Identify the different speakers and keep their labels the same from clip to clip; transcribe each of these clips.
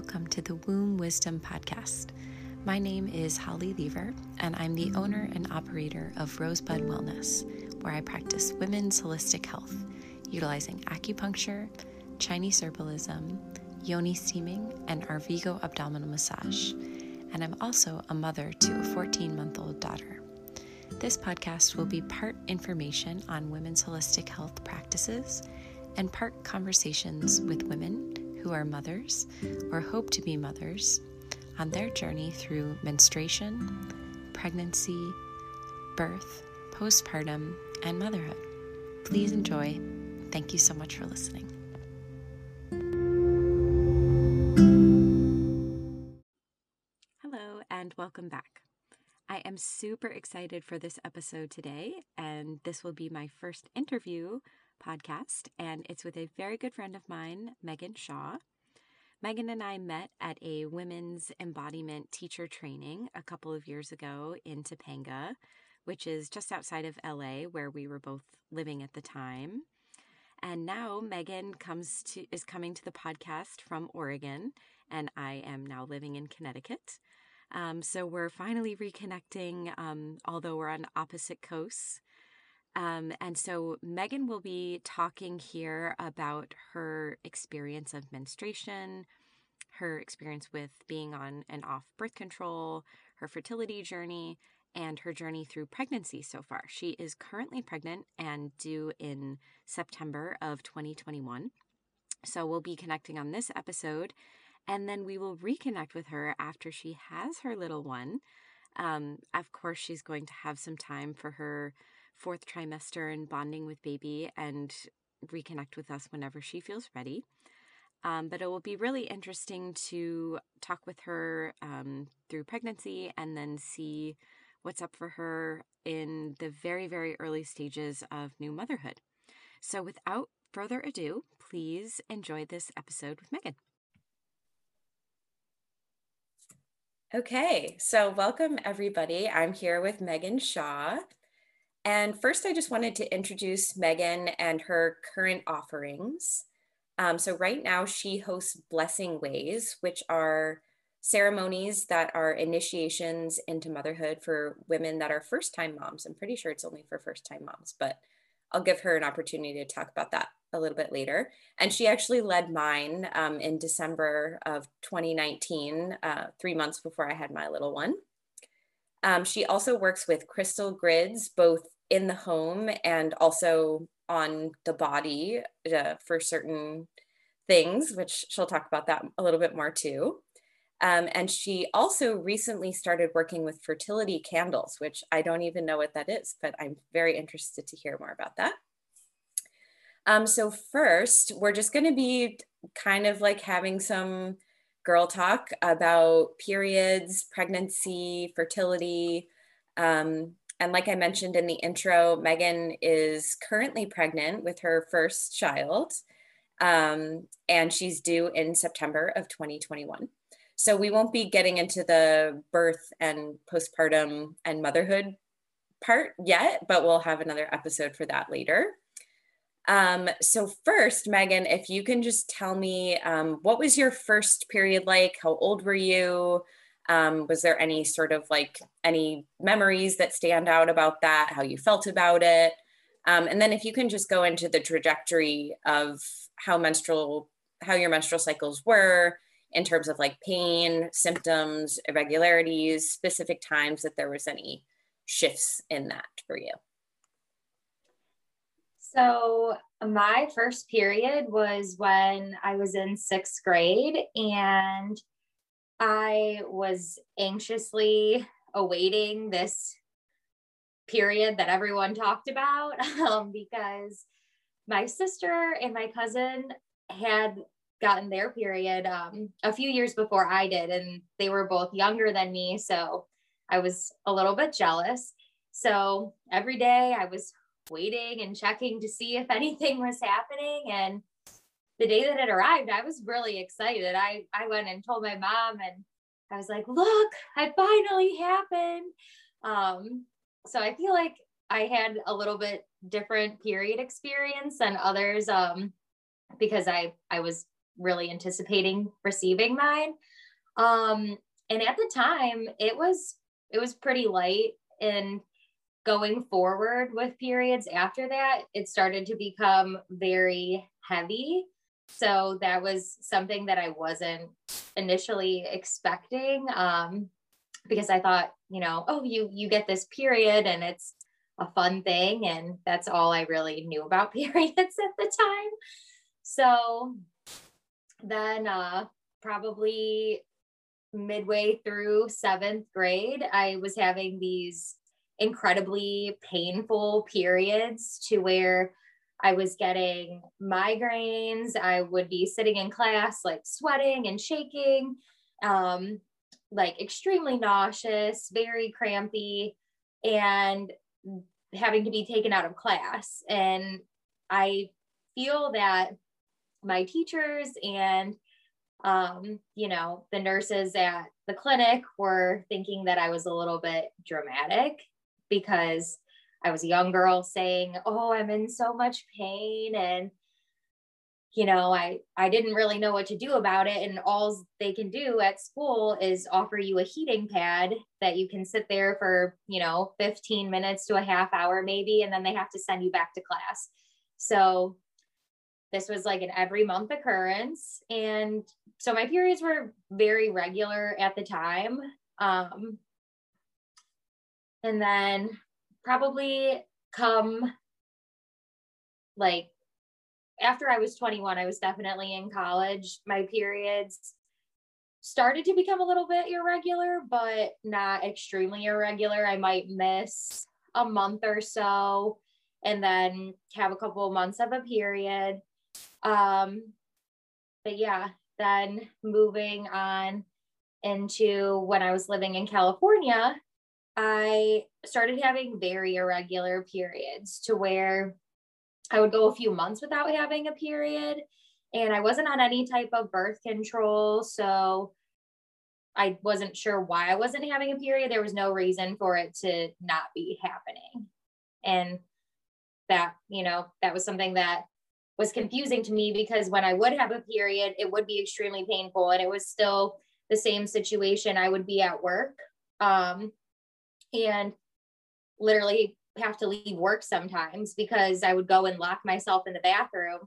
Speaker 1: welcome to the Womb Wisdom Podcast. My name is Holly Lever, and I'm the owner and operator of Rosebud Wellness, where I practice women's holistic health, utilizing acupuncture, Chinese herbalism, yoni steaming, and Arvigo abdominal massage. And I'm also a mother to a 14 month old daughter. This podcast will be part information on women's holistic health practices and part conversations with women who are mothers or hope to be mothers on their journey through menstruation, pregnancy, birth, postpartum, and motherhood. Please enjoy. Thank you so much for listening. Hello, and welcome back. I am super excited for this episode today, and this will be my first interview podcast, and it's with a very good friend of mine, Megan Shaw. Megan and I met at a women's embodiment teacher training a couple of years ago in Topanga, which is just outside of LA, where we were both living at the time. And now Megan comes to is coming to the podcast from Oregon, and I am now living in Connecticut. Um, so we're finally reconnecting, um, although we're on opposite coasts. Um, and so Megan will be talking here about her experience of menstruation, her experience with being on and off birth control, her fertility journey, and her journey through pregnancy so far. She is currently pregnant and due in September of 2021. So we'll be connecting on this episode, and then we will reconnect with her after she has her little one. Um, of course, she's going to have some time for her fourth trimester and bonding with baby and reconnect with us whenever she feels ready. Um, but it will be really interesting to talk with her um, through pregnancy and then see what's up for her in the very, very early stages of new motherhood. So, without further ado, please enjoy this episode with Megan. Okay, so welcome everybody. I'm here with Megan Shaw. And first, I just wanted to introduce Megan and her current offerings. Um, so, right now, she hosts Blessing Ways, which are ceremonies that are initiations into motherhood for women that are first time moms. I'm pretty sure it's only for first time moms, but I'll give her an opportunity to talk about that a little bit later. And she actually led mine um, in December of 2019, uh, three months before I had my little one. Um, she also works with crystal grids, both in the home and also on the body uh, for certain things, which she'll talk about that a little bit more too. Um, and she also recently started working with fertility candles, which I don't even know what that is, but I'm very interested to hear more about that. Um, so, first, we're just going to be kind of like having some girl talk about periods, pregnancy, fertility. Um, and like I mentioned in the intro, Megan is currently pregnant with her first child, um, and she's due in September of 2021. So we won't be getting into the birth and postpartum and motherhood part yet, but we'll have another episode for that later. Um, so first, Megan, if you can just tell me um, what was your first period like? How old were you? Um, was there any sort of like any memories that stand out about that? How you felt about it? Um, and then if you can just go into the trajectory of how menstrual, how your menstrual cycles were in terms of like pain, symptoms, irregularities, specific times that there was any shifts in that for you.
Speaker 2: So, my first period was when I was in sixth grade, and I was anxiously awaiting this period that everyone talked about um, because my sister and my cousin had gotten their period um, a few years before I did, and they were both younger than me. So I was a little bit jealous. So every day I was waiting and checking to see if anything was happening. And the day that it arrived, I was really excited. I, I went and told my mom and I was like, look, I finally happened. Um, so I feel like I had a little bit different period experience than others um, because I, I was really anticipating receiving mine. Um, and at the time, it was it was pretty light. And going forward with periods after that, it started to become very heavy. So that was something that I wasn't initially expecting. Um, because I thought, you know, oh, you you get this period and it's a fun thing, and that's all I really knew about periods at the time. So then, uh, probably midway through seventh grade, I was having these incredibly painful periods to where I was getting migraines. I would be sitting in class, like sweating and shaking. Um, like extremely nauseous, very crampy, and having to be taken out of class. And I feel that my teachers and um, you know, the nurses at the clinic were thinking that I was a little bit dramatic because I was a young girl saying, Oh, I'm in so much pain. And you know i i didn't really know what to do about it and all they can do at school is offer you a heating pad that you can sit there for you know 15 minutes to a half hour maybe and then they have to send you back to class so this was like an every month occurrence and so my periods were very regular at the time um and then probably come like after I was 21, I was definitely in college. My periods started to become a little bit irregular, but not extremely irregular. I might miss a month or so and then have a couple of months of a period. Um, but yeah, then moving on into when I was living in California, I started having very irregular periods to where I would go a few months without having a period. And I wasn't on any type of birth control. So I wasn't sure why I wasn't having a period. There was no reason for it to not be happening. And that, you know, that was something that was confusing to me because when I would have a period, it would be extremely painful. And it was still the same situation. I would be at work. Um, and literally have to leave work sometimes because I would go and lock myself in the bathroom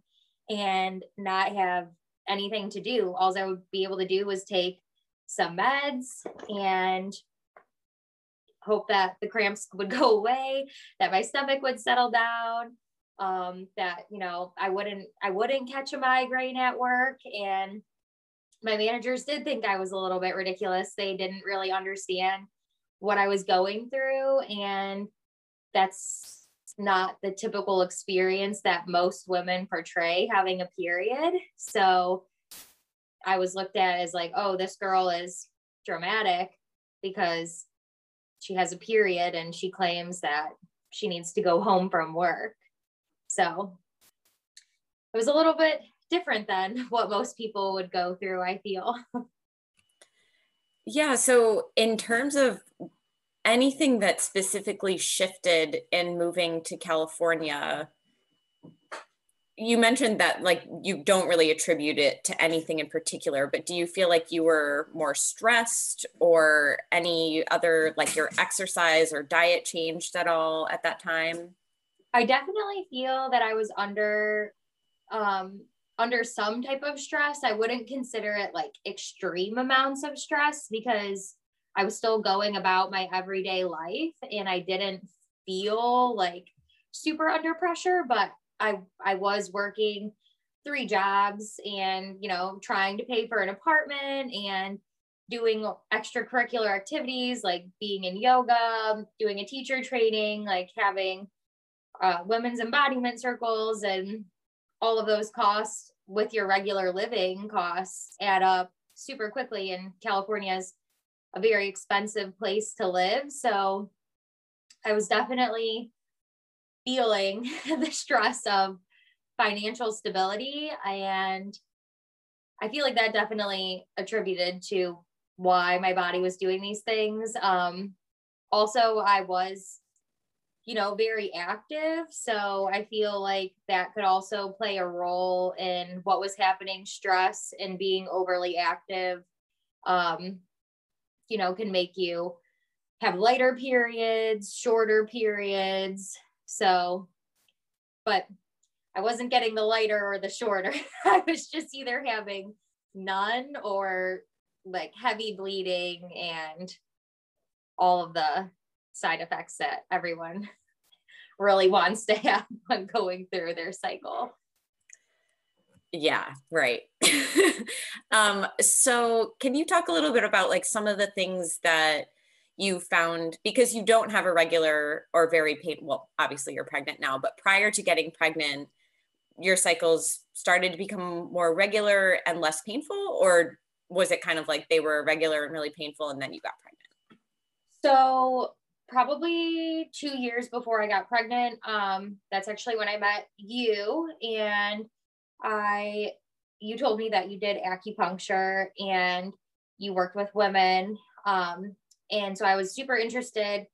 Speaker 2: and not have anything to do. All I would be able to do was take some meds and hope that the cramps would go away, that my stomach would settle down, um, that you know I wouldn't I wouldn't catch a migraine at work. And my managers did think I was a little bit ridiculous. They didn't really understand what I was going through and that's not the typical experience that most women portray having a period. So I was looked at as like, oh, this girl is dramatic because she has a period and she claims that she needs to go home from work. So it was a little bit different than what most people would go through, I feel.
Speaker 1: Yeah. So, in terms of anything that specifically shifted in moving to California? You mentioned that like you don't really attribute it to anything in particular, but do you feel like you were more stressed or any other like your exercise or diet changed at all at that time?
Speaker 2: I definitely feel that I was under um under some type of stress. I wouldn't consider it like extreme amounts of stress because I was still going about my everyday life and I didn't feel like super under pressure, but I I was working three jobs and you know trying to pay for an apartment and doing extracurricular activities like being in yoga, doing a teacher training, like having uh, women's embodiment circles and all of those costs with your regular living costs add up super quickly and California's a very expensive place to live. So I was definitely feeling the stress of financial stability. And I feel like that definitely attributed to why my body was doing these things. Um, also, I was you know, very active. So I feel like that could also play a role in what was happening, stress and being overly active. Um, you know, can make you have lighter periods, shorter periods. So, but I wasn't getting the lighter or the shorter. I was just either having none or like heavy bleeding and all of the side effects that everyone really wants to have when going through their cycle.
Speaker 1: Yeah, right. um, so can you talk a little bit about like some of the things that you found because you don't have a regular or very pain well obviously you're pregnant now but prior to getting pregnant your cycles started to become more regular and less painful or was it kind of like they were regular and really painful and then you got pregnant
Speaker 2: so probably two years before I got pregnant. Um, that's actually when I met you, and I you told me that you did acupuncture and you worked with women. Um, and so I was super interested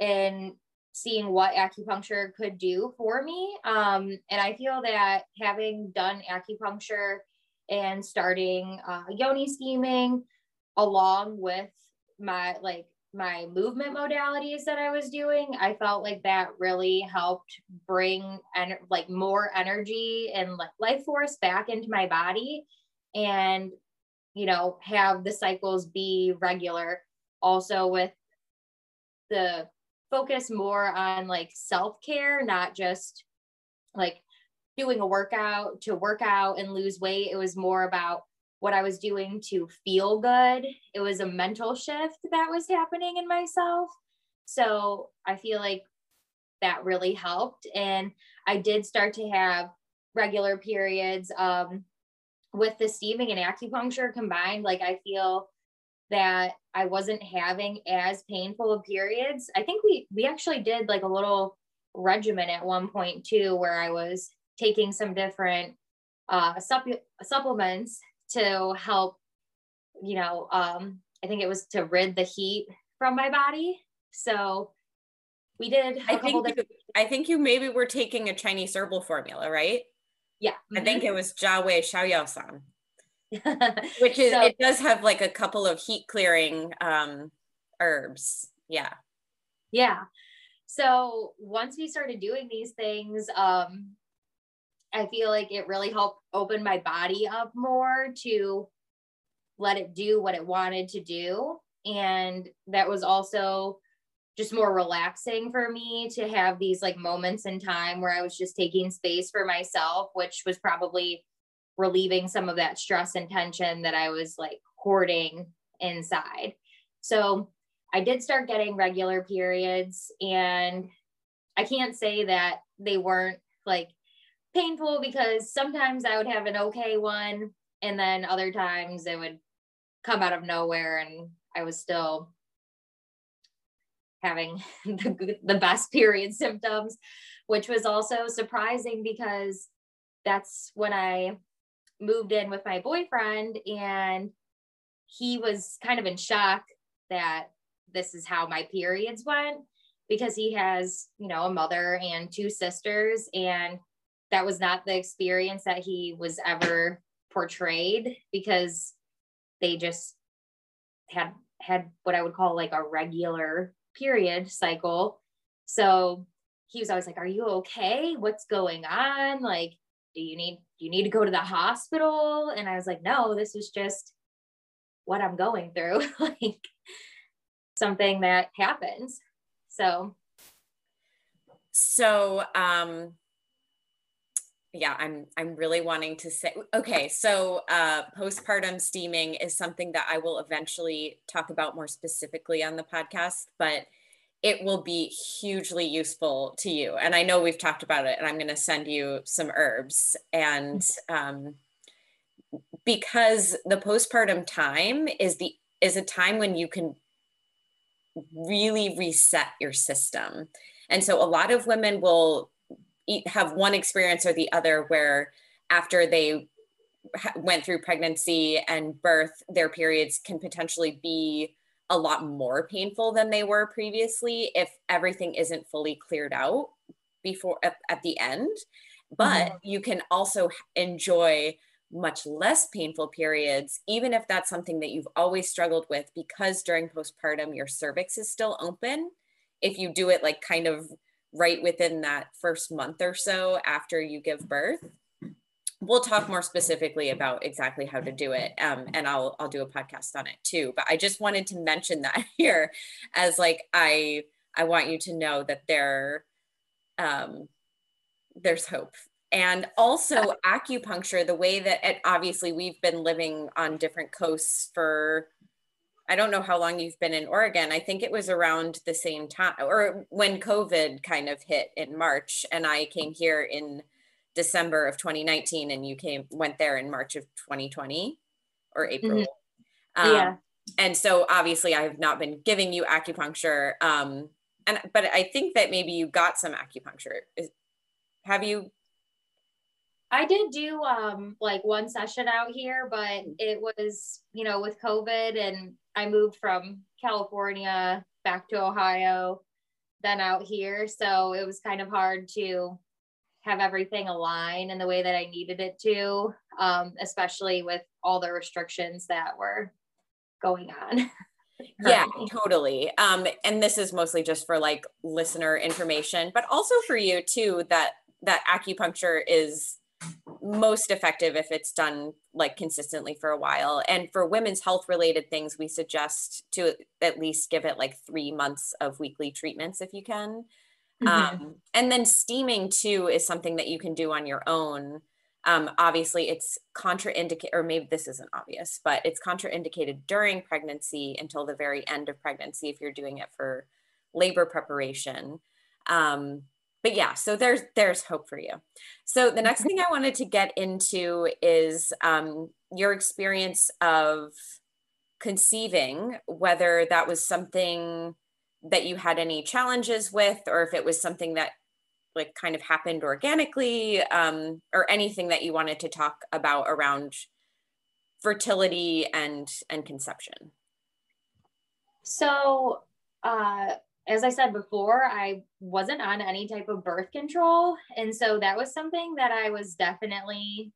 Speaker 2: in seeing what acupuncture could do for me. Um, and I feel that having done acupuncture and starting uh, yoni steaming along with my like my movement modalities that I was doing, I felt like that really helped bring and like more energy and like life force back into my body and you know have the cycles be regular. Also with the focus more on like self-care not just like doing a workout to work out and lose weight. It was more about what I was doing to feel good. It was a mental shift that was happening in myself. So I feel like that really helped. And I did start to have regular periods um, with the steaming and acupuncture combined. Like I feel that I wasn't having as painful of periods. I think we we actually did like a little regimen at one point too, where I was taking some different uh, supple- supplements to help, you know, um, I think it was to rid the heat from my body. So we did.
Speaker 1: I think, you, I think you maybe were taking a Chinese herbal formula, right?
Speaker 2: Yeah.
Speaker 1: I mm-hmm. think it was Jiawei Xiaoyaosan. which is so, it does have like a couple of heat clearing um herbs yeah
Speaker 2: yeah so once we started doing these things um I feel like it really helped open my body up more to let it do what it wanted to do. And that was also just more relaxing for me to have these like moments in time where I was just taking space for myself, which was probably relieving some of that stress and tension that I was like hoarding inside. So I did start getting regular periods, and I can't say that they weren't like painful because sometimes I would have an okay one, and then other times it would come out of nowhere, and I was still having the, the best period symptoms, which was also surprising because that's when I moved in with my boyfriend, and he was kind of in shock that this is how my periods went because he has, you know, a mother and two sisters and that was not the experience that he was ever portrayed because they just had had what I would call like a regular period cycle. So he was always like, "Are you okay? What's going on? Like, do you need do you need to go to the hospital?" And I was like, "No, this is just what I'm going through, like something that happens." So
Speaker 1: so um yeah i'm i'm really wanting to say okay so uh, postpartum steaming is something that i will eventually talk about more specifically on the podcast but it will be hugely useful to you and i know we've talked about it and i'm going to send you some herbs and um, because the postpartum time is the is a time when you can really reset your system and so a lot of women will have one experience or the other where after they went through pregnancy and birth their periods can potentially be a lot more painful than they were previously if everything isn't fully cleared out before at, at the end but mm-hmm. you can also enjoy much less painful periods even if that's something that you've always struggled with because during postpartum your cervix is still open if you do it like kind of right within that first month or so after you give birth. We'll talk more specifically about exactly how to do it um, and I'll, I'll do a podcast on it too. But i just wanted to mention that here as like i i want you to know that there um, there's hope. And also acupuncture the way that it, obviously we've been living on different coasts for I don't know how long you've been in Oregon. I think it was around the same time or when COVID kind of hit in March and I came here in December of 2019 and you came went there in March of 2020 or April. Mm-hmm. Um, yeah. And so obviously I have not been giving you acupuncture. Um, and but I think that maybe you got some acupuncture. Is, have you?
Speaker 2: I did do um, like one session out here, but it was you know with COVID and I moved from California back to Ohio, then out here, so it was kind of hard to have everything align in the way that I needed it to, um, especially with all the restrictions that were going on.
Speaker 1: yeah, totally. Um, and this is mostly just for like listener information, but also for you too, that that acupuncture is most effective if it's done like consistently for a while. And for women's health related things, we suggest to at least give it like three months of weekly treatments if you can. Mm-hmm. Um, and then steaming too is something that you can do on your own. Um, obviously, it's contraindicated, or maybe this isn't obvious, but it's contraindicated during pregnancy until the very end of pregnancy if you're doing it for labor preparation. Um, but yeah, so there's there's hope for you. So the next thing I wanted to get into is um, your experience of conceiving, whether that was something that you had any challenges with, or if it was something that like kind of happened organically, um, or anything that you wanted to talk about around fertility and and conception.
Speaker 2: So, uh, as I said before, I wasn't on any type of birth control, and so that was something that I was definitely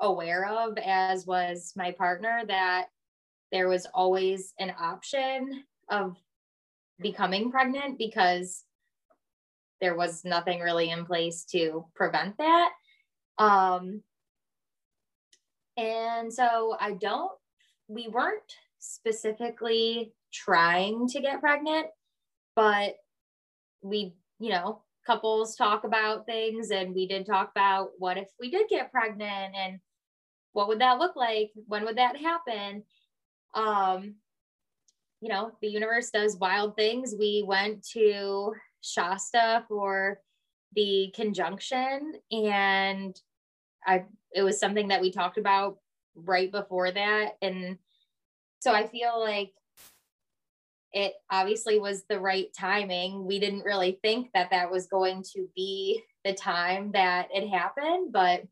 Speaker 2: aware of, as was my partner. That there was always an option of becoming pregnant because there was nothing really in place to prevent that. Um, and so I don't, we weren't specifically trying to get pregnant, but we, you know, couples talk about things and we did talk about what if we did get pregnant and what would that look like? When would that happen? Um, you know, the universe does wild things. We went to Shasta for the conjunction and I it was something that we talked about right before that and so I feel like it obviously was the right timing. We didn't really think that that was going to be the time that it happened, but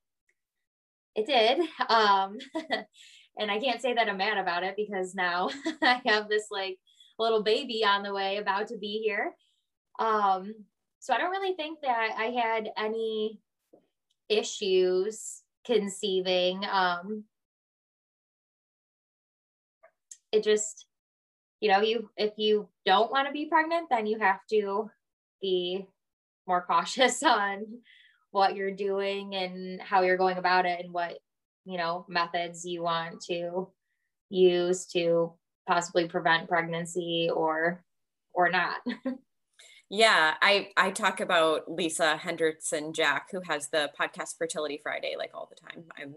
Speaker 2: it did. Um, and I can't say that I'm mad about it because now I have this like little baby on the way about to be here. Um, so I don't really think that I had any issues conceiving. Um, it just, you know, you if you don't want to be pregnant, then you have to be more cautious on what you're doing and how you're going about it and what you know methods you want to use to possibly prevent pregnancy or or not.
Speaker 1: Yeah i i talk about lisa hendrickson jack who has the podcast fertility friday like all the time. I'm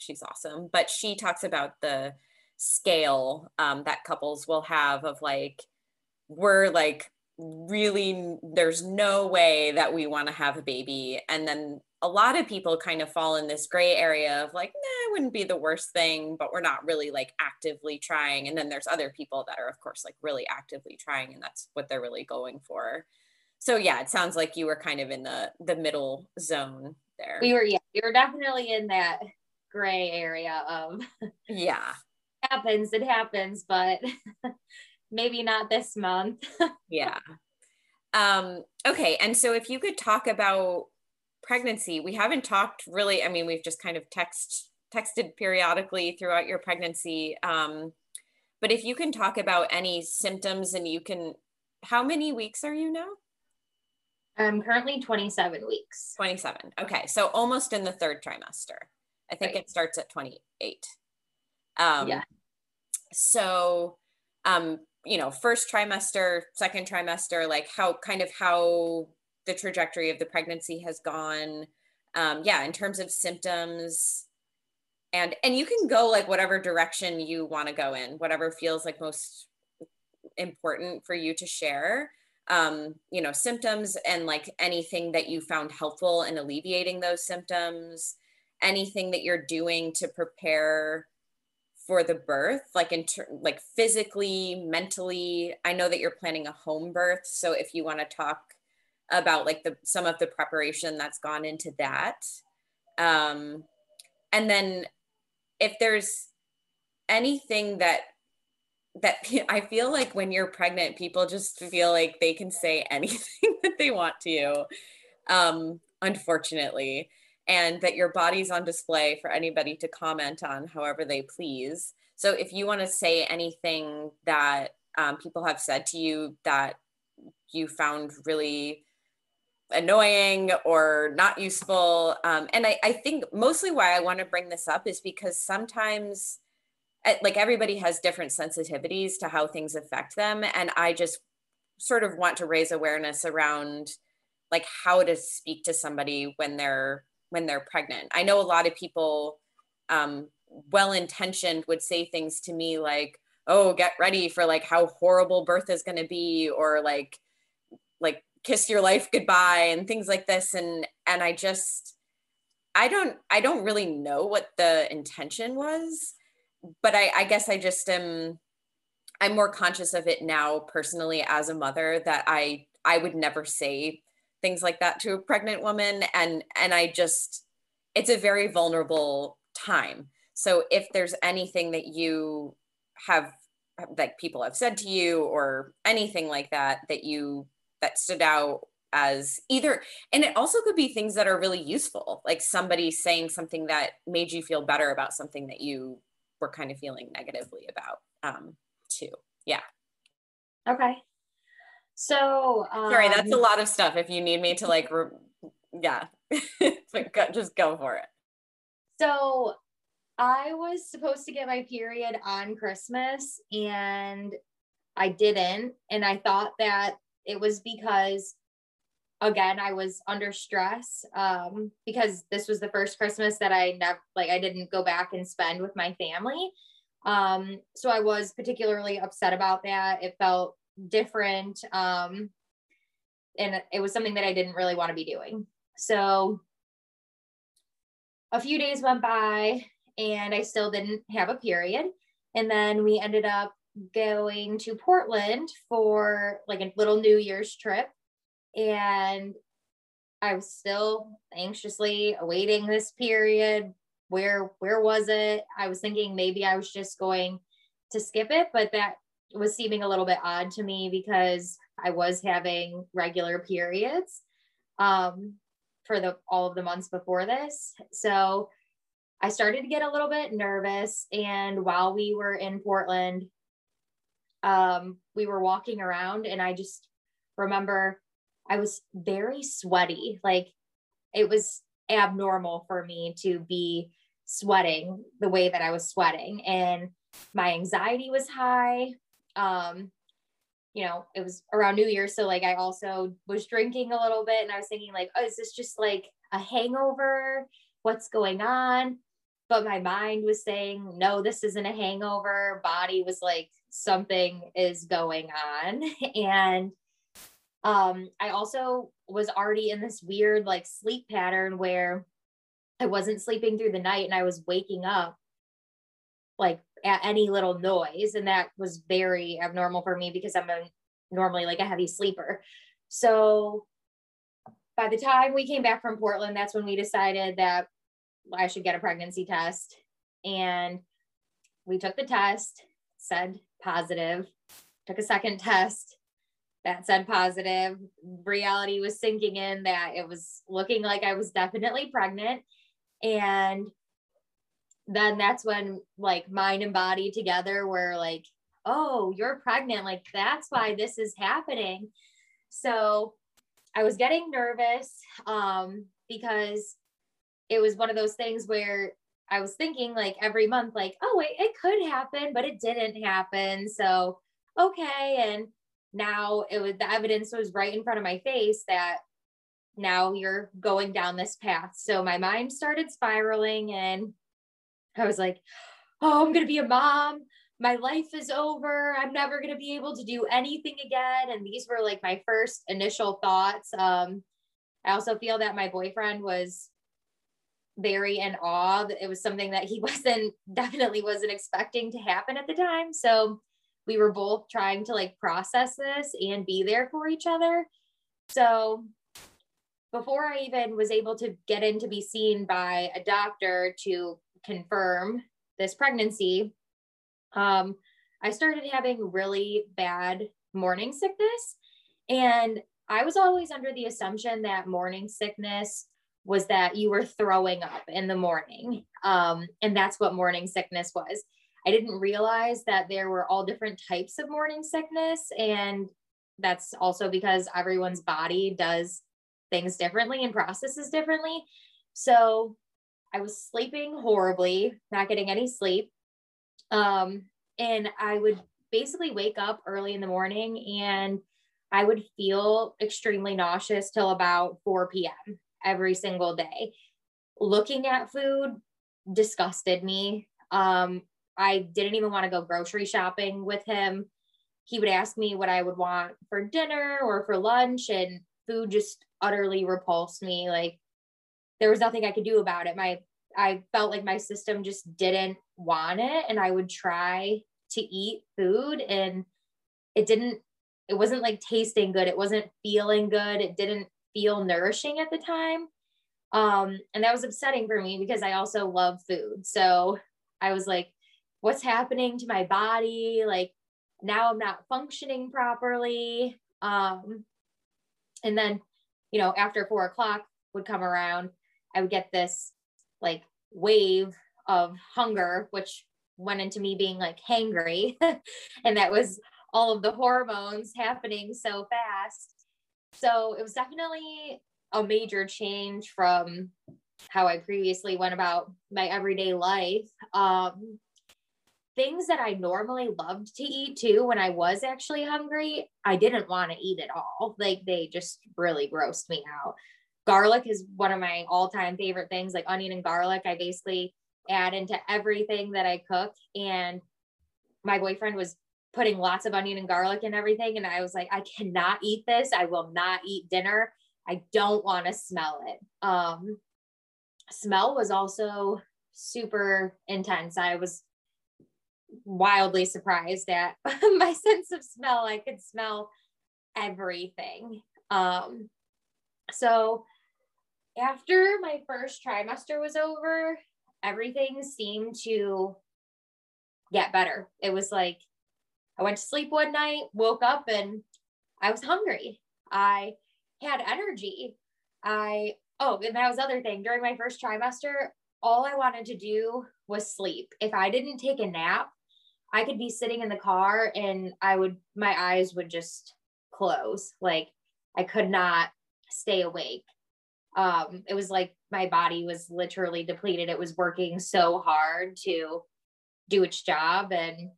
Speaker 1: she's awesome. But she talks about the scale um, that couples will have of like we're like really there's no way that we want to have a baby and then a lot of people kind of fall in this gray area of like, nah, it wouldn't be the worst thing, but we're not really like actively trying. And then there's other people that are, of course, like really actively trying, and that's what they're really going for. So yeah, it sounds like you were kind of in the the middle zone there.
Speaker 2: We were, yeah, we were definitely in that gray area of
Speaker 1: yeah
Speaker 2: happens, it happens, but maybe not this month.
Speaker 1: yeah. Um, okay. And so if you could talk about pregnancy, we haven't talked really, I mean, we've just kind of text texted periodically throughout your pregnancy. Um, but if you can talk about any symptoms and you can, how many weeks are you now?
Speaker 2: I'm currently 27 weeks.
Speaker 1: 27. Okay. So almost in the third trimester. I think right. it starts at 28. Um, yeah. So, um, you know, first trimester, second trimester, like how kind of how the trajectory of the pregnancy has gone. Um, yeah, in terms of symptoms, and and you can go like whatever direction you want to go in, whatever feels like most important for you to share. Um, you know, symptoms and like anything that you found helpful in alleviating those symptoms, anything that you're doing to prepare for the birth like in ter- like physically mentally i know that you're planning a home birth so if you want to talk about like the some of the preparation that's gone into that um and then if there's anything that that I feel like when you're pregnant, people just feel like they can say anything that they want to, um, unfortunately and that your body's on display for anybody to comment on however they please. So if you want to say anything that um, people have said to you that you found really annoying or not useful, um, and I, I think mostly why I want to bring this up is because sometimes eh, like everybody has different sensitivities to how things affect them and i just sort of want to raise awareness around like how to speak to somebody when they're when they're pregnant. I know a lot of people, um, well intentioned, would say things to me like, "Oh, get ready for like how horrible birth is going to be," or like, like kiss your life goodbye and things like this. And and I just, I don't, I don't really know what the intention was, but I, I guess I just am. I'm more conscious of it now personally as a mother that I I would never say things like that to a pregnant woman and and i just it's a very vulnerable time. So if there's anything that you have that people have said to you or anything like that that you that stood out as either and it also could be things that are really useful like somebody saying something that made you feel better about something that you were kind of feeling negatively about um too. Yeah.
Speaker 2: Okay so
Speaker 1: um, sorry, that's a um, lot of stuff. If you need me to like, re- yeah, but go, just go for it.
Speaker 2: So I was supposed to get my period on Christmas and I didn't. And I thought that it was because, again, I was under stress um, because this was the first Christmas that I never, like, I didn't go back and spend with my family. Um, so I was particularly upset about that. It felt different. Um, and it was something that I didn't really want to be doing. So a few days went by and I still didn't have a period. And then we ended up going to Portland for like a little New Year's trip. And I was still anxiously awaiting this period. Where where was it? I was thinking maybe I was just going to skip it, but that was seeming a little bit odd to me because I was having regular periods um, for the all of the months before this. So I started to get a little bit nervous. And while we were in Portland, um, we were walking around, and I just remember I was very sweaty. Like it was abnormal for me to be sweating the way that I was sweating. And my anxiety was high um you know it was around new year so like i also was drinking a little bit and i was thinking like oh is this just like a hangover? What's going on? But my mind was saying no this isn't a hangover. Body was like something is going on. And um i also was already in this weird like sleep pattern where i wasn't sleeping through the night and i was waking up like at any little noise. And that was very abnormal for me because I'm a, normally like a heavy sleeper. So by the time we came back from Portland, that's when we decided that I should get a pregnancy test. And we took the test, said positive, took a second test that said positive. Reality was sinking in that it was looking like I was definitely pregnant. And then that's when like mind and body together were like, oh, you're pregnant. Like that's why this is happening. So I was getting nervous um, because it was one of those things where I was thinking like every month, like, oh, wait, it could happen, but it didn't happen. So, okay. And now it was the evidence was right in front of my face that now you're going down this path. So my mind started spiraling and I was like, oh, I'm going to be a mom. My life is over. I'm never going to be able to do anything again. And these were like my first initial thoughts. Um, I also feel that my boyfriend was very in awe. It was something that he wasn't definitely wasn't expecting to happen at the time. So we were both trying to like process this and be there for each other. So before I even was able to get in to be seen by a doctor to confirm this pregnancy, um, I started having really bad morning sickness. And I was always under the assumption that morning sickness was that you were throwing up in the morning. Um, and that's what morning sickness was. I didn't realize that there were all different types of morning sickness. And that's also because everyone's body does things differently and processes differently. So I was sleeping horribly, not getting any sleep. Um, and I would basically wake up early in the morning and I would feel extremely nauseous till about 4 p.m. every single day. Looking at food disgusted me. Um, I didn't even want to go grocery shopping with him. He would ask me what I would want for dinner or for lunch, and food just utterly repulsed me. Like there was nothing I could do about it. My I felt like my system just didn't want it, and I would try to eat food, and it didn't. It wasn't like tasting good. It wasn't feeling good. It didn't feel nourishing at the time. Um, and that was upsetting for me because I also love food. So I was like, what's happening to my body? Like now I'm not functioning properly. Um, and then, you know, after four o'clock would come around, I would get this like wave of hunger, which went into me being like hangry. and that was all of the hormones happening so fast. So it was definitely a major change from how I previously went about my everyday life. Um, things that I normally loved to eat too when I was actually hungry, I didn't want to eat at all. Like they just really grossed me out. Garlic is one of my all time favorite things, like onion and garlic. I basically add into everything that I cook. And my boyfriend was putting lots of onion and garlic and everything. And I was like, I cannot eat this. I will not eat dinner. I don't want to smell it. Um, smell was also super intense. I was wildly surprised at my sense of smell. I could smell everything. Um, so after my first trimester was over, everything seemed to get better. It was like I went to sleep one night, woke up, and I was hungry. I had energy. I, oh, and that was other thing. During my first trimester, all I wanted to do was sleep. If I didn't take a nap, I could be sitting in the car and I would, my eyes would just close. Like I could not stay awake. Um, it was like my body was literally depleted. It was working so hard to do its job and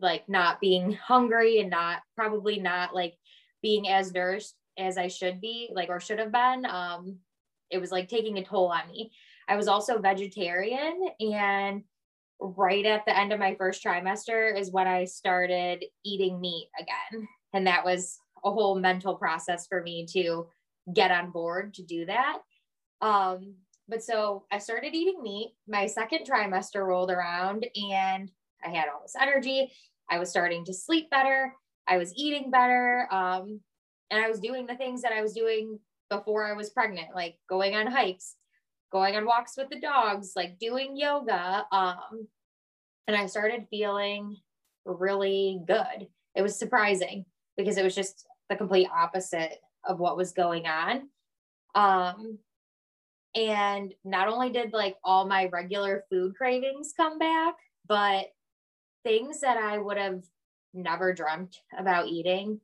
Speaker 2: like not being hungry and not probably not like being as nourished as I should be, like or should have been. Um, it was like taking a toll on me. I was also vegetarian and right at the end of my first trimester is when I started eating meat again. And that was a whole mental process for me to get on board to do that. Um, but so I started eating meat. My second trimester rolled around and I had all this energy. I was starting to sleep better. I was eating better. Um, and I was doing the things that I was doing before I was pregnant, like going on hikes, going on walks with the dogs, like doing yoga. Um, and I started feeling really good. It was surprising because it was just the complete opposite of what was going on. Um, and not only did like all my regular food cravings come back, but things that I would have never dreamt about eating,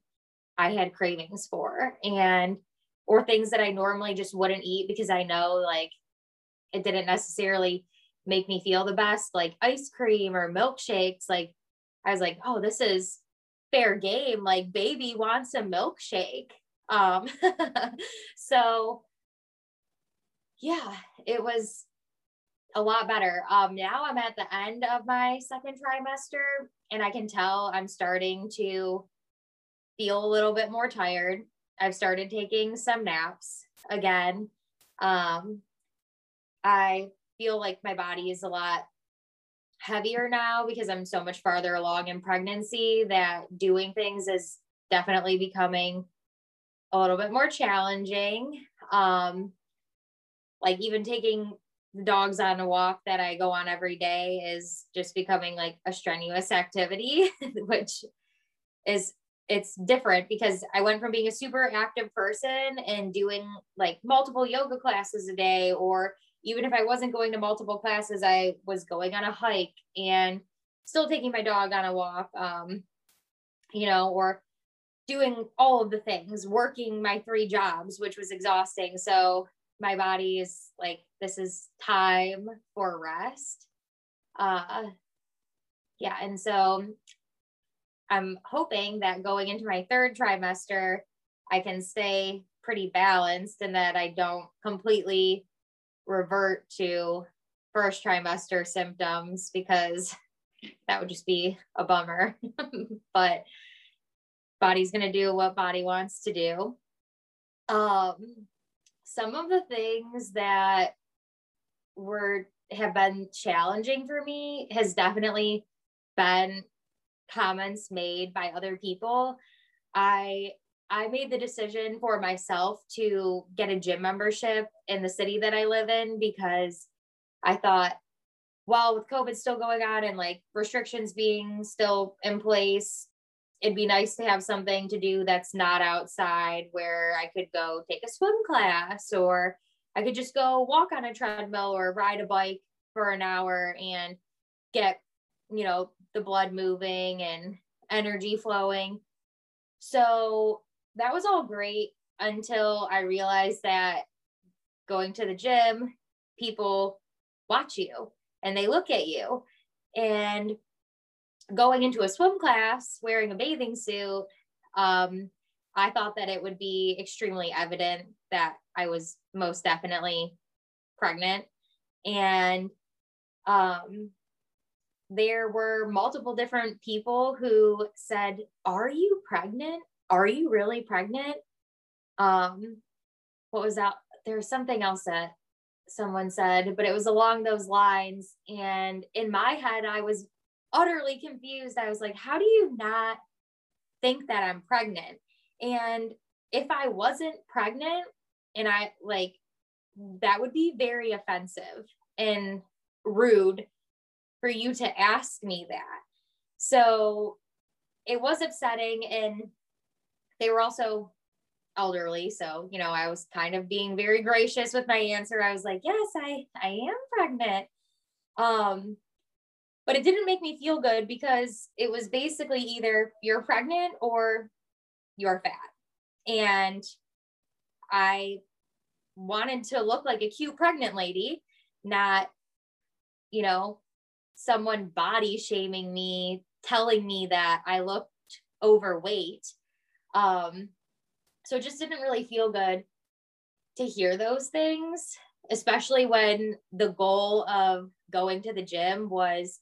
Speaker 2: I had cravings for. And or things that I normally just wouldn't eat because I know like it didn't necessarily make me feel the best, like ice cream or milkshakes. Like I was like, oh, this is fair game. Like baby wants a milkshake. Um, so yeah, it was a lot better. Um, now I'm at the end of my second trimester and I can tell I'm starting to feel a little bit more tired. I've started taking some naps again. Um, I feel like my body is a lot heavier now because I'm so much farther along in pregnancy that doing things is definitely becoming a little bit more challenging. Um, like even taking the dogs on a walk that I go on every day is just becoming like a strenuous activity, which is it's different because I went from being a super active person and doing like multiple yoga classes a day, or even if I wasn't going to multiple classes, I was going on a hike and still taking my dog on a walk, um, you know, or doing all of the things, working my three jobs, which was exhausting. So my body is like, this is time for rest. Uh, yeah. And so I'm hoping that going into my third trimester, I can stay pretty balanced and that I don't completely revert to first trimester symptoms because that would just be a bummer. but body's going to do what body wants to do. Um, some of the things that were have been challenging for me has definitely been comments made by other people. I I made the decision for myself to get a gym membership in the city that I live in because I thought, well, with COVID still going on and like restrictions being still in place, it'd be nice to have something to do that's not outside where I could go take a swim class or I could just go walk on a treadmill or ride a bike for an hour and get, you know, the blood moving and energy flowing. So that was all great until I realized that going to the gym, people watch you and they look at you. And going into a swim class wearing a bathing suit, um, I thought that it would be extremely evident that I was most definitely pregnant. And um, there were multiple different people who said, Are you pregnant? Are you really pregnant? Um, what was that? There's something else that someone said, but it was along those lines. And in my head, I was utterly confused. I was like, How do you not think that I'm pregnant? And if I wasn't pregnant and I like, that would be very offensive and rude for you to ask me that. So it was upsetting. And they were also elderly. So, you know, I was kind of being very gracious with my answer. I was like, yes, I, I am pregnant. Um, but it didn't make me feel good because it was basically either you're pregnant or you're fat. And I wanted to look like a cute pregnant lady, not, you know, someone body shaming me, telling me that I looked overweight. Um, so it just didn't really feel good to hear those things, especially when the goal of going to the gym was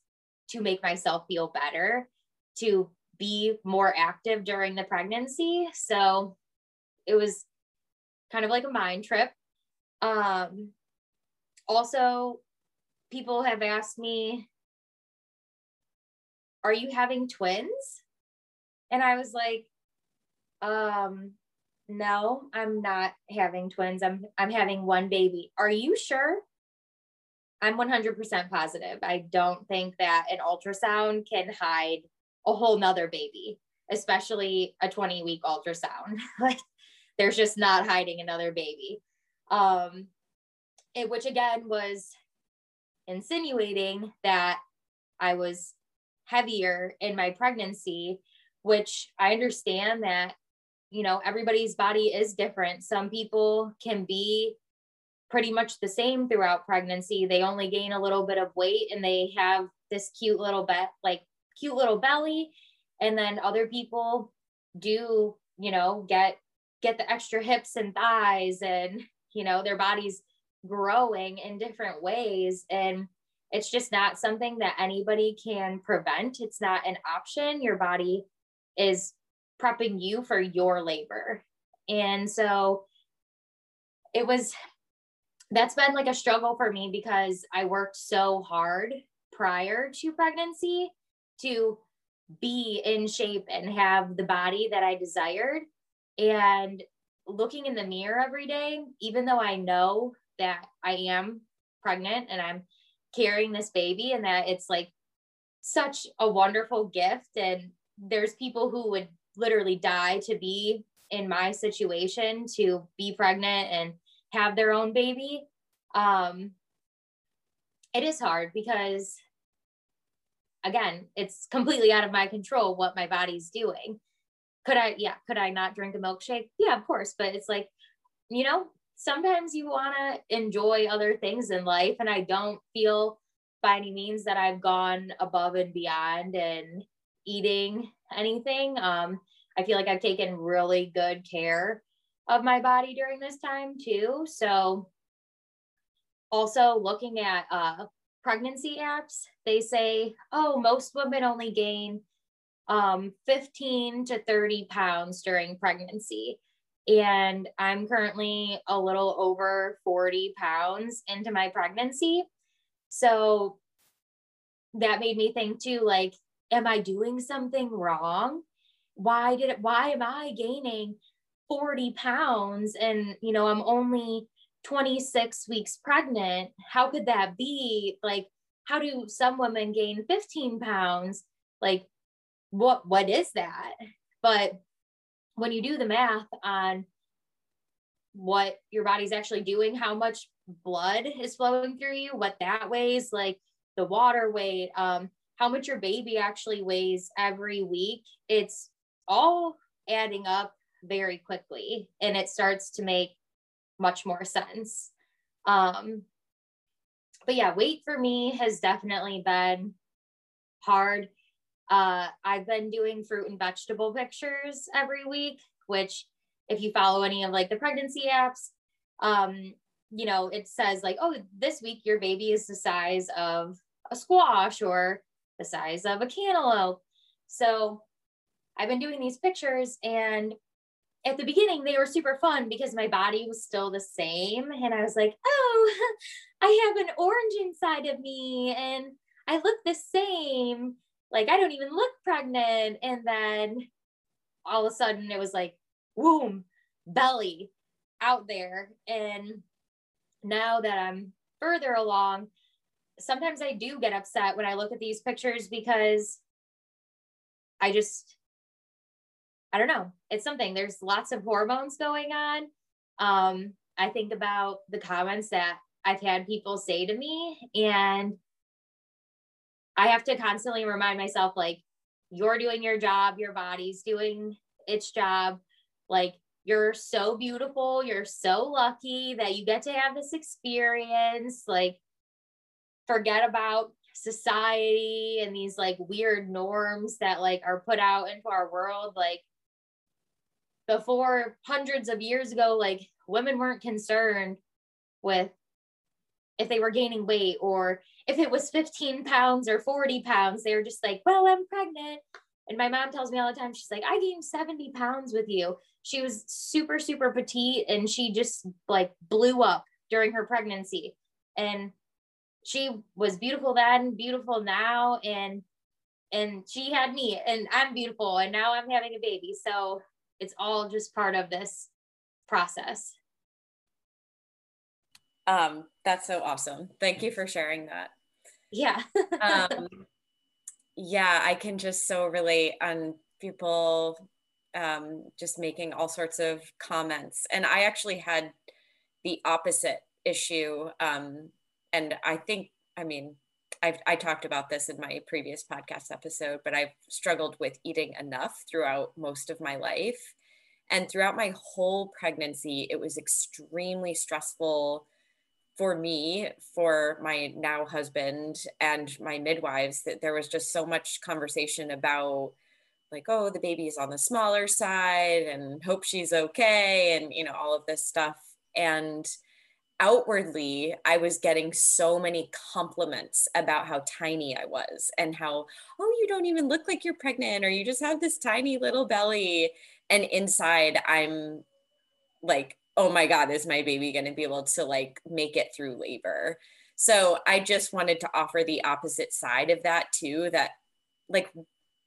Speaker 2: to make myself feel better, to be more active during the pregnancy. So it was kind of like a mind trip. Um, also, people have asked me are you having twins? And I was like, um, no, I'm not having twins. I'm I'm having one baby. Are you sure? I'm 100% positive. I don't think that an ultrasound can hide a whole nother baby, especially a 20 week ultrasound. like there's just not hiding another baby. Um, it, which again was insinuating that I was heavier in my pregnancy, which I understand that, you know, everybody's body is different. Some people can be pretty much the same throughout pregnancy. They only gain a little bit of weight and they have this cute little bit, like cute little belly. And then other people do, you know, get get the extra hips and thighs and, you know, their bodies growing in different ways and it's just not something that anybody can prevent. It's not an option. Your body is prepping you for your labor. And so it was that's been like a struggle for me because I worked so hard prior to pregnancy to be in shape and have the body that I desired. And looking in the mirror every day, even though I know that I am pregnant and I'm carrying this baby and that it's like such a wonderful gift. And there's people who would literally die to be in my situation to be pregnant and have their own baby. Um, it is hard because again, it's completely out of my control what my body's doing. Could I, yeah, could I not drink a milkshake? Yeah, of course. But it's like, you know, sometimes you want to enjoy other things in life. And I don't feel by any means that I've gone above and beyond and eating anything. Um, I feel like I've taken really good care of my body during this time too. So also looking at uh, pregnancy apps, they say, oh, most women only gain um, 15 to 30 pounds during pregnancy. And I'm currently a little over 40 pounds into my pregnancy. So that made me think too, like, am I doing something wrong? Why did it, why am I gaining 40 pounds and, you know, I'm only 26 weeks pregnant? How could that be? Like how do some women gain 15 pounds? Like what what is that? But when you do the math on what your body's actually doing how much blood is flowing through you what that weighs like the water weight um how much your baby actually weighs every week it's all adding up very quickly and it starts to make much more sense. Um, but yeah, weight for me has definitely been hard. Uh, I've been doing fruit and vegetable pictures every week, which if you follow any of like the pregnancy apps, um, you know, it says like, oh, this week your baby is the size of a squash or the size of a cantaloupe. So I've been doing these pictures and at the beginning they were super fun because my body was still the same. And i was like oh i have an orange inside of me and i look the same. Like i don't even look pregnant. And then all of a sudden it was like womb belly out there. And now that i'm further along sometimes i do get upset when i look at these pictures because i just I don't know. It's something. There's lots of hormones going on. Um, I think about the comments that I've had people say to me, and I have to constantly remind myself, like, you're doing your job, your body's doing its job. Like, you're so beautiful. You're so lucky that you get to have this experience. Like, forget about society and these like weird norms that like are put out into our world. Like, before hundreds of years ago, like women weren't concerned with if they were gaining weight or if it was 15 pounds or 40 pounds. They were just like, well, I'm pregnant. And my mom tells me all the time, she's like, I gained 70 pounds with you. She was super, super petite and she just like blew up during her pregnancy. And she was beautiful then, beautiful now. And and she had me and I'm beautiful and now I'm having a baby. So it's all just part of this process.
Speaker 1: Um, that's so awesome. Thank you for sharing that.
Speaker 2: Yeah. um,
Speaker 1: yeah, I can just so relate on people um, just making all sorts of comments. And I actually had the opposite issue. Um, and I think, I mean, I've, I talked about this in my previous podcast episode, but I've struggled with eating enough throughout most of my life. And throughout my whole pregnancy, it was extremely stressful for me, for my now husband, and my midwives that there was just so much conversation about like oh the baby is on the smaller side and hope she's okay and you know all of this stuff and outwardly i was getting so many compliments about how tiny i was and how oh you don't even look like you're pregnant or you just have this tiny little belly. And inside i'm like oh my god is my baby going to be able to like make it through labor? So i just wanted to offer the opposite side of that too that like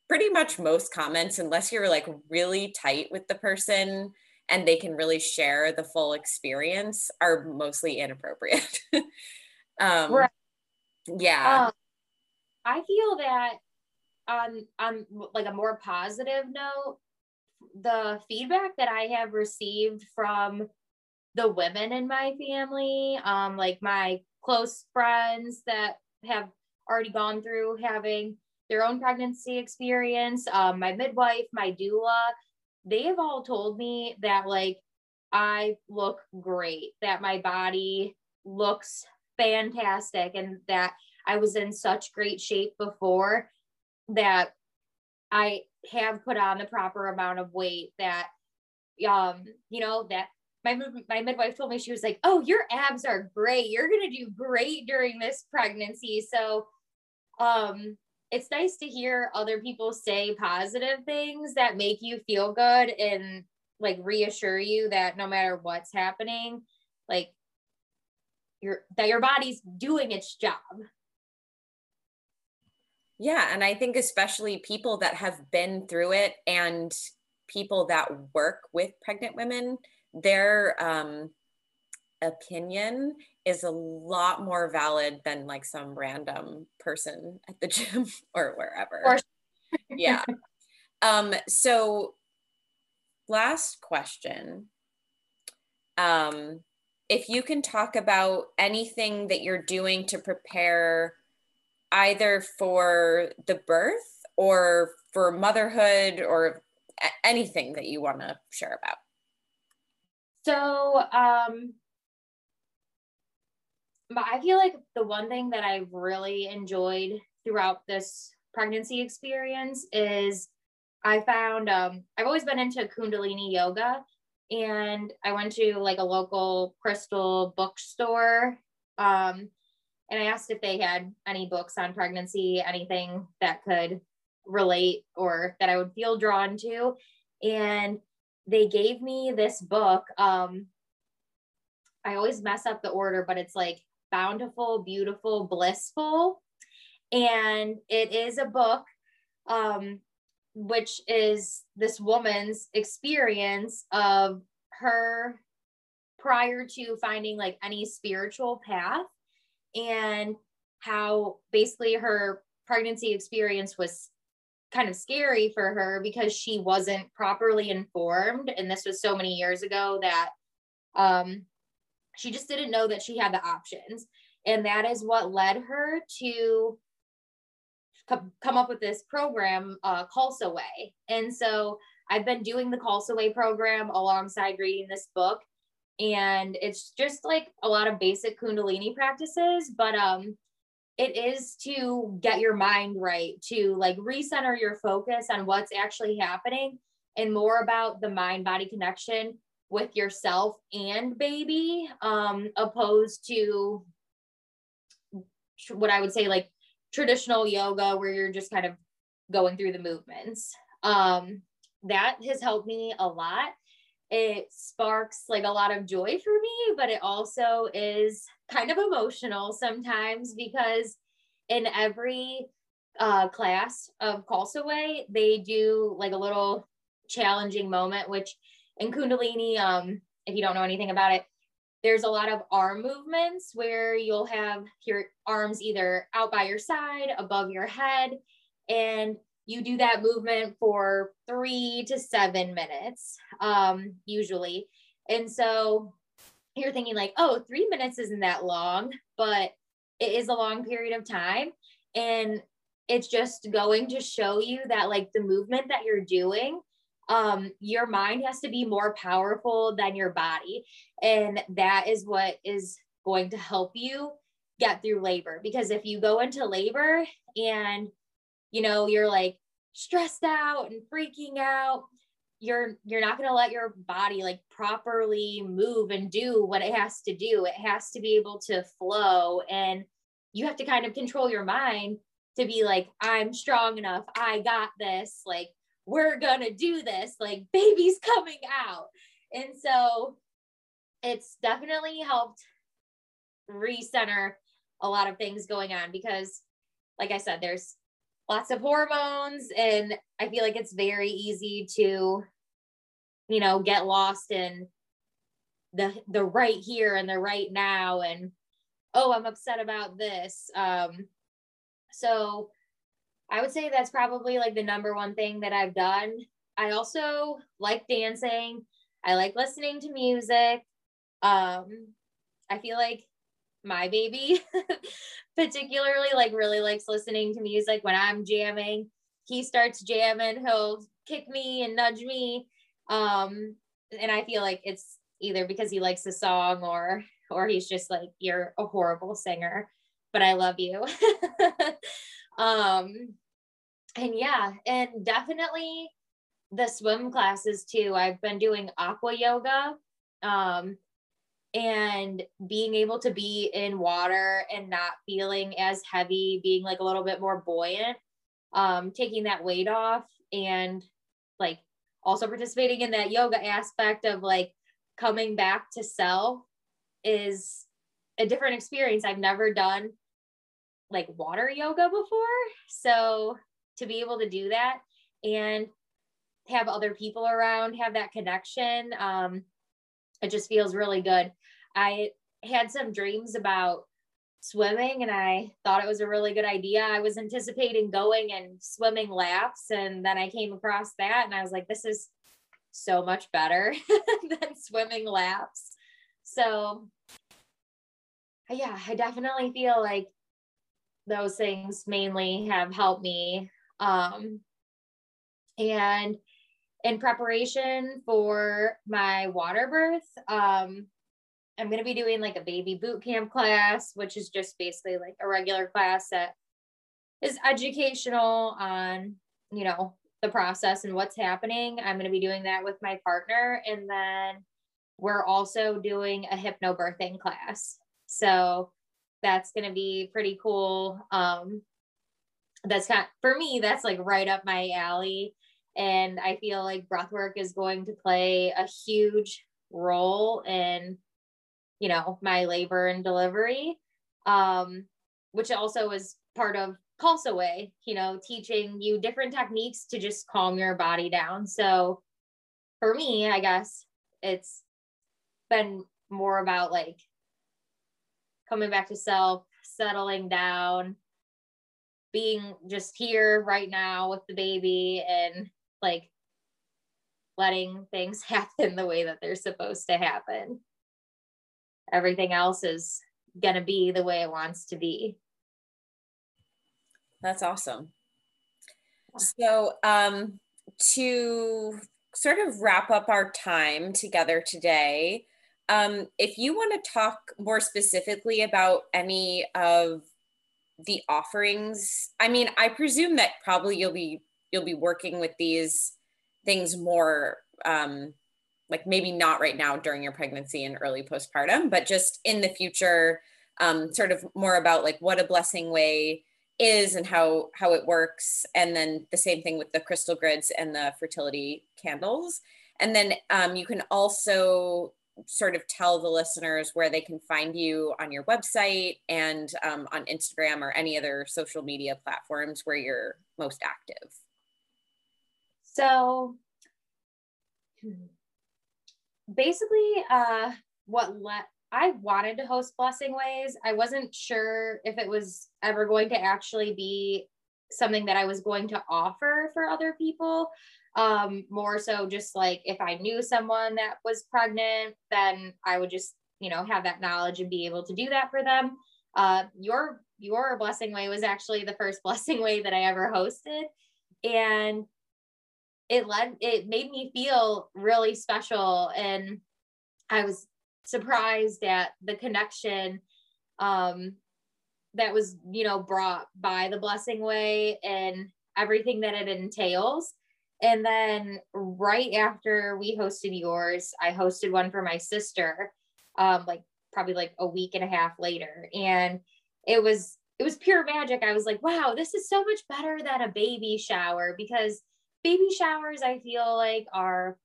Speaker 1: pretty much most comments unless you're like really tight with the person and they can really share the full experience are mostly inappropriate um right. yeah um,
Speaker 2: i feel that on on like a more positive note the feedback that i have received from the women in my family um like my close friends that have already gone through having their own pregnancy experience um my midwife my doula they have all told me that like I look great, that my body looks fantastic, and that I was in such great shape before that I have put on the proper amount of weight that um you know that my my midwife told me she was like oh your abs are great. You're going to do great during this pregnancy. So um it's nice to hear other people say positive things that make you feel good and like reassure you that no matter what's happening, like your that your body's doing its job.
Speaker 1: Yeah, and I think especially people that have been through it and people that work with pregnant women, their um, opinion is a lot more valid than like some random person at the gym or wherever. Or- yeah. Um, so last question. Um, if you can talk about anything that you're doing to prepare either for the birth or for motherhood or anything that you want to share about.
Speaker 2: So, um, but I feel like the one thing that I've really enjoyed throughout this pregnancy experience is I found um, I've always been into Kundalini yoga, and I went to like a local crystal bookstore, um, and I asked if they had any books on pregnancy, anything that could relate or that I would feel drawn to, and they gave me this book. Um, I always mess up the order, but it's like bountiful, beautiful, blissful. And it is a book, um, which is this woman's experience of her prior to finding like any spiritual path and how basically her pregnancy experience was kind of scary for her because she wasn't properly informed and this was so many years ago that um she just didn't know that she had the options. And that is what led her to come up with this program, uh, Khalsa Way. And so I've been doing the Khalsa Way program alongside reading this book. And it's just like a lot of basic Kundalini practices, but um, it is to get your mind right, to like recenter your focus on what's actually happening and more about the mind body connection with yourself and baby um opposed to what i would say like traditional yoga where you're just kind of going through the movements. Um that has helped me a lot. It sparks like a lot of joy for me but it also is kind of emotional sometimes because in every uh, class of Khalsa Way, they do like a little challenging moment, which in Kundalini, um, if you don't know anything about it, there's a lot of arm movements where you'll have your arms either out by your side, above your head, and you do that movement for three to seven minutes, um, usually. And so you're thinking, like, oh, three minutes isn't that long, but it is a long period of time. And it's just going to show you that, like, the movement that you're doing um, your mind has to be more powerful than your body. And that is what is going to help you get through labor. Because if you go into labor and, you know, you're like stressed out and freaking out, you're you're not going to let your body like properly move and do what it has to do it has to be able to flow and you have to kind of control your mind to be like i'm strong enough i got this like we're gonna do this like baby's coming out. And so it's definitely helped recenter a lot of things going on because like i said there's lots of hormones and i feel like it's very easy to you know get lost in the the right here and the right now and oh i'm upset about this. Um so I would say that's probably like the number one thing that I've done. I also like dancing. I like listening to music. Um, I feel like my baby particularly like really likes listening to music when I'm jamming. He starts jamming, he'll kick me and nudge me. Um, and I feel like it's either because he likes the song or or he's just like you're a horrible singer, but I love you. um and yeah and definitely the swim classes too. I've been doing aqua yoga um and being able to be in water and not feeling as heavy being like a little bit more buoyant um taking that weight off and like also participating in that yoga aspect of like coming back to self is a different experience i've never done like water yoga before. So to be able to do that and have other people around, have that connection, um, it just feels really good. I had some dreams about swimming and I thought it was a really good idea. I was anticipating going and swimming laps and then I came across that and I was like this is so much better than swimming laps. So yeah, I definitely feel like those things mainly have helped me. Um, and in preparation for my water birth, um, I'm going to be doing like a baby boot camp class, which is just basically like a regular class that is educational on, you know, the process and what's happening. I'm going to be doing that with my partner. And then we're also doing a hypnobirthing class. So that's going to be pretty cool. Um, that's kind of, for me, that's like right up my alley. And I feel like breathwork is going to play a huge role in, you know, my labor and delivery, um, which also is part of Khalsa Way, you know, teaching you different techniques to just calm your body down. So for me, I guess it's been more about like coming back to self, settling down, being just here right now with the baby and like letting things happen the way that they're supposed to happen. Everything else is going to be the way it wants to be.
Speaker 1: That's awesome. So, um, to sort of wrap up our time together today, um, if you want to talk more specifically about any of the offerings, I mean, I presume that probably you'll be you'll be working with these things more um, like maybe not right now during your pregnancy and early postpartum, but just in the future, um, sort of more about like what a blessing way is and how how it works, and then the same thing with the crystal grids and the fertility candles. And then um, you can also sort of tell the listeners where they can find you on your website and um, on Instagram or any other social media platforms where you're most active?
Speaker 2: So basically, uh, what let I wanted to host Blessing Ways. I wasn't sure if it was ever going to actually be something that I was going to offer for other people. Um, more so just like if I knew someone that was pregnant, then I would just, you know, have that knowledge and be able to do that for them. Uh, your your blessing way was actually the first blessing way that I ever hosted. And it led it made me feel really special and I was surprised at the connection um that was you know brought by the blessing way and everything that it entails and then right after we hosted yours i hosted one for my sister um like probably like a week and a half later. And it was it was pure magic. I was like wow this is so much better than a baby shower because baby showers i feel like are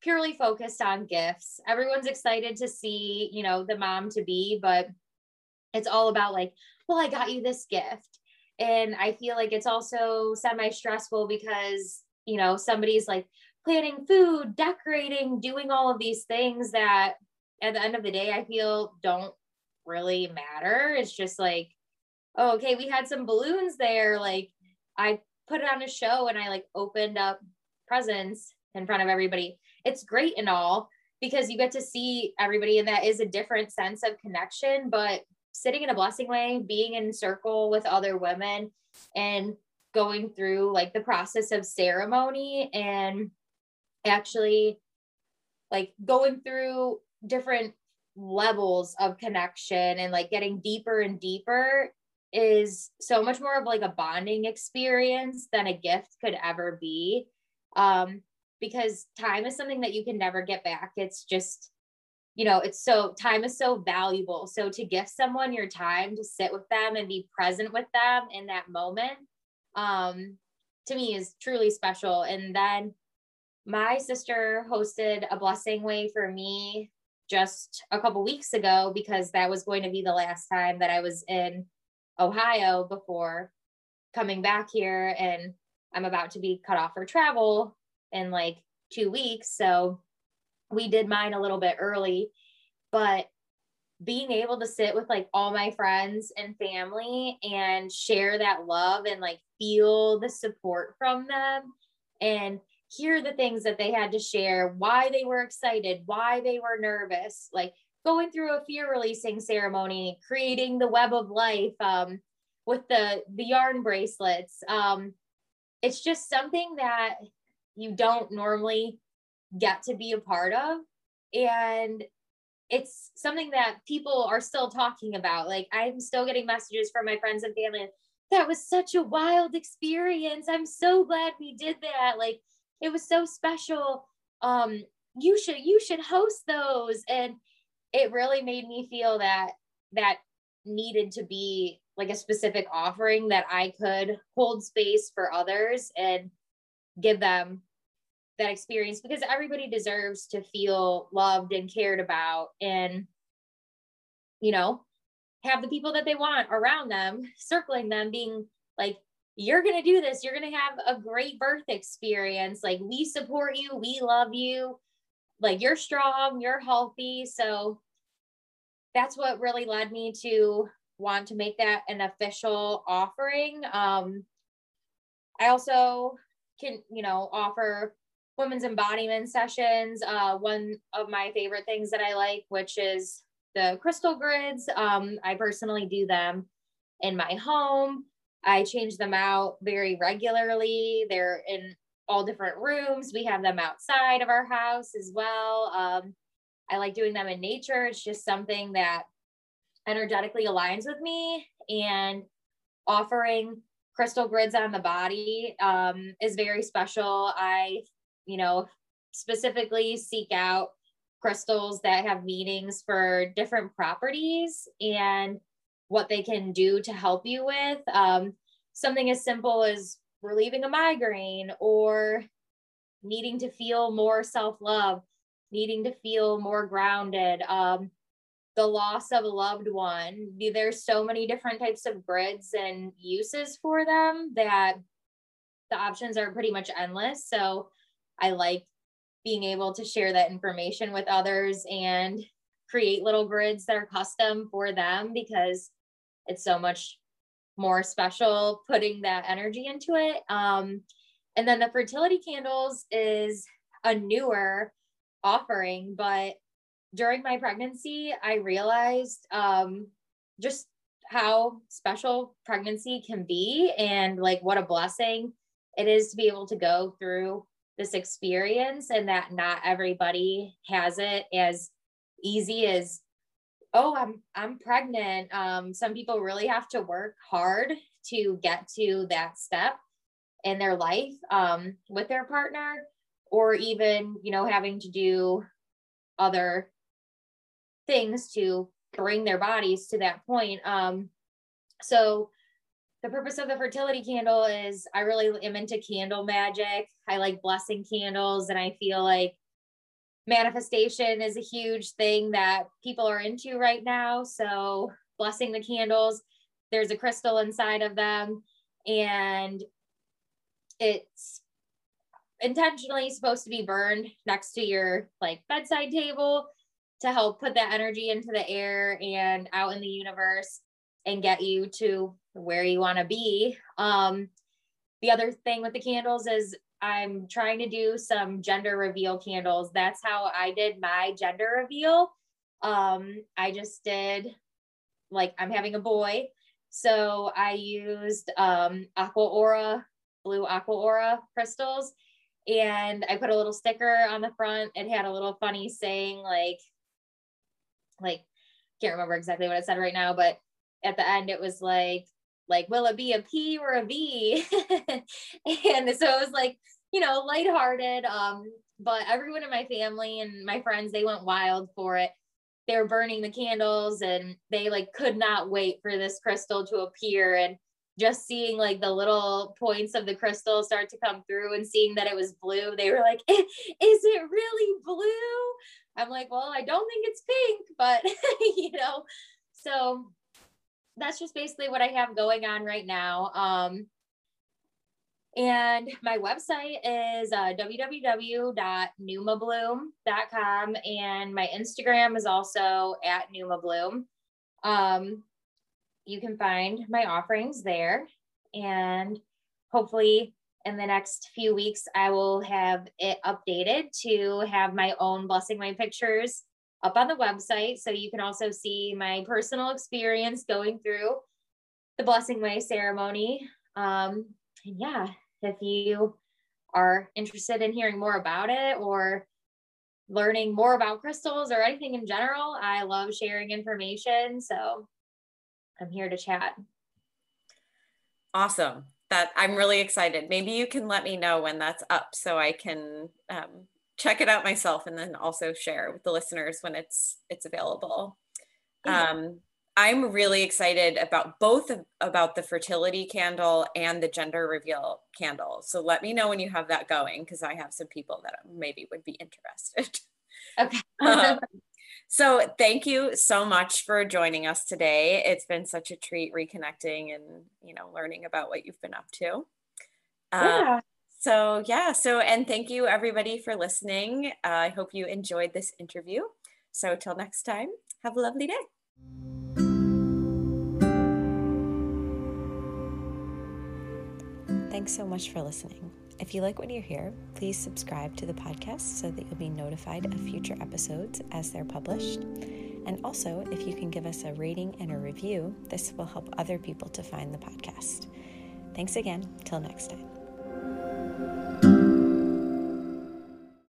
Speaker 2: purely focused on gifts. Everyone's excited to see you know the mom to be but it's all about like, well, I got you this gift. And I feel like it's also semi stressful because, you know, somebody's like planning food, decorating, doing all of these things that at the end of the day, I feel don't really matter. It's just like, oh, okay, we had some balloons there. Like I put it on a show and I like opened up presents in front of everybody. It's great and all because you get to see everybody and that is a different sense of connection, but sitting in a blessing way, being in circle with other women and going through like the process of ceremony and actually like going through different levels of connection and like getting deeper and deeper is so much more of like a bonding experience than a gift could ever be. Um because time is something that you can never get back. It's just you know it's so time is so valuable. So to gift someone your time to sit with them and be present with them in that moment um to me is truly special. And then my sister hosted a blessing way for me just a couple weeks ago because that was going to be the last time that I was in Ohio before coming back here. And I'm about to be cut off for travel in like 2 weeks. So we did mine a little bit early, but being able to sit with like all my friends and family and share that love and like feel the support from them and hear the things that they had to share, why they were excited, why they were nervous, like going through a fear releasing ceremony, creating the web of life um, with the the yarn bracelets. Um, it's just something that you don't normally get to be a part of. And it's something that people are still talking about. Like I'm still getting messages from my friends and family. That was such a wild experience. I'm so glad we did that. Like it was so special. Um, you should you should host those. And it really made me feel that that needed to be like a specific offering that I could hold space for others and give them that experience because everybody deserves to feel loved and cared about and you know have the people that they want around them circling them being like you're going to do this. You're going to have a great birth experience. Like we support you. We love you. Like you're strong. You're healthy. So that's what really led me to want to make that an official offering. Um i also can you know offer women's embodiment sessions. Uh, one of my favorite things that I like, which is the crystal grids. Um, I personally do them in my home. I change them out very regularly. They're in all different rooms. We have them outside of our house as well. Um, I like doing them in nature. It's just something that energetically aligns with me and offering crystal grids on the body um, is very special. I you know, specifically seek out crystals that have meanings for different properties and what they can do to help you with. Um, something as simple as relieving a migraine or needing to feel more self love, needing to feel more grounded. Um, the loss of a loved one. There's so many different types of grids and uses for them that the options are pretty much endless. So I like being able to share that information with others and create little grids that are custom for them because it's so much more special putting that energy into it. Um, and then the fertility candles is a newer offering, but during my pregnancy, I realized um, just how special pregnancy can be and like what a blessing it is to be able to go through this experience and that not everybody has it as easy as oh i'm i'm pregnant um, some people really have to work hard to get to that step in their life um, with their partner or even you know having to do other things to bring their bodies to that point um, so the purpose of the fertility candle is I really am into candle magic. I like blessing candles, and I feel like manifestation is a huge thing that people are into right now. So, blessing the candles, there's a crystal inside of them, and it's intentionally supposed to be burned next to your like bedside table to help put that energy into the air and out in the universe and get you to where you want to be. Um, the other thing with the candles is I'm trying to do some gender reveal candles. That's how I did my gender reveal. Um, I just did like I'm having a boy. So I used um, Aqua Aura, blue Aqua Aura crystals. And I put a little sticker on the front. It had a little funny saying like, like, can't remember exactly what it said right now, but at the end it was like like will it be a p or a v? And so it was like you know lighthearted um but everyone in my family and my friends they went wild for it. They were burning the candles and they like could not wait for this crystal to appear. And just seeing like the little points of the crystal start to come through and seeing that it was blue they were like is it really blue? I'm like well i don't think it's pink but you know. So that's just basically what I have going on right now. Um, and my website is uh, www.numabloom.com and my Instagram is also at numabloom. Um, you can find my offerings there and hopefully in the next few weeks I will have it updated to have my own blessing my pictures up on the website. So you can also see my personal experience going through the Blessing Way ceremony. Um, and yeah, if you are interested in hearing more about it or learning more about crystals or anything in general, I love sharing information. So I'm here to chat.
Speaker 1: Awesome. That I'm really excited. Maybe you can let me know when that's up so I can um, check it out myself and then also share with the listeners when it's it's available. Yeah. Um, I'm really excited about both of, about the fertility candle and the gender reveal candle. So let me know when you have that going because I have some people that maybe would be interested.
Speaker 2: Okay.
Speaker 1: um, so thank you so much for joining us today. It's been such a treat reconnecting and you know learning about what you've been up to. Um, yeah. So, yeah, so, and thank you everybody for listening. Uh, I hope you enjoyed this interview. So, till next time, have a lovely day. Thanks so much for listening. If you like what you hear, please subscribe to the podcast so that you'll be notified of future episodes as they're published. And also, if you can give us a rating and a review, this will help other people to find the podcast. Thanks again. Till next time.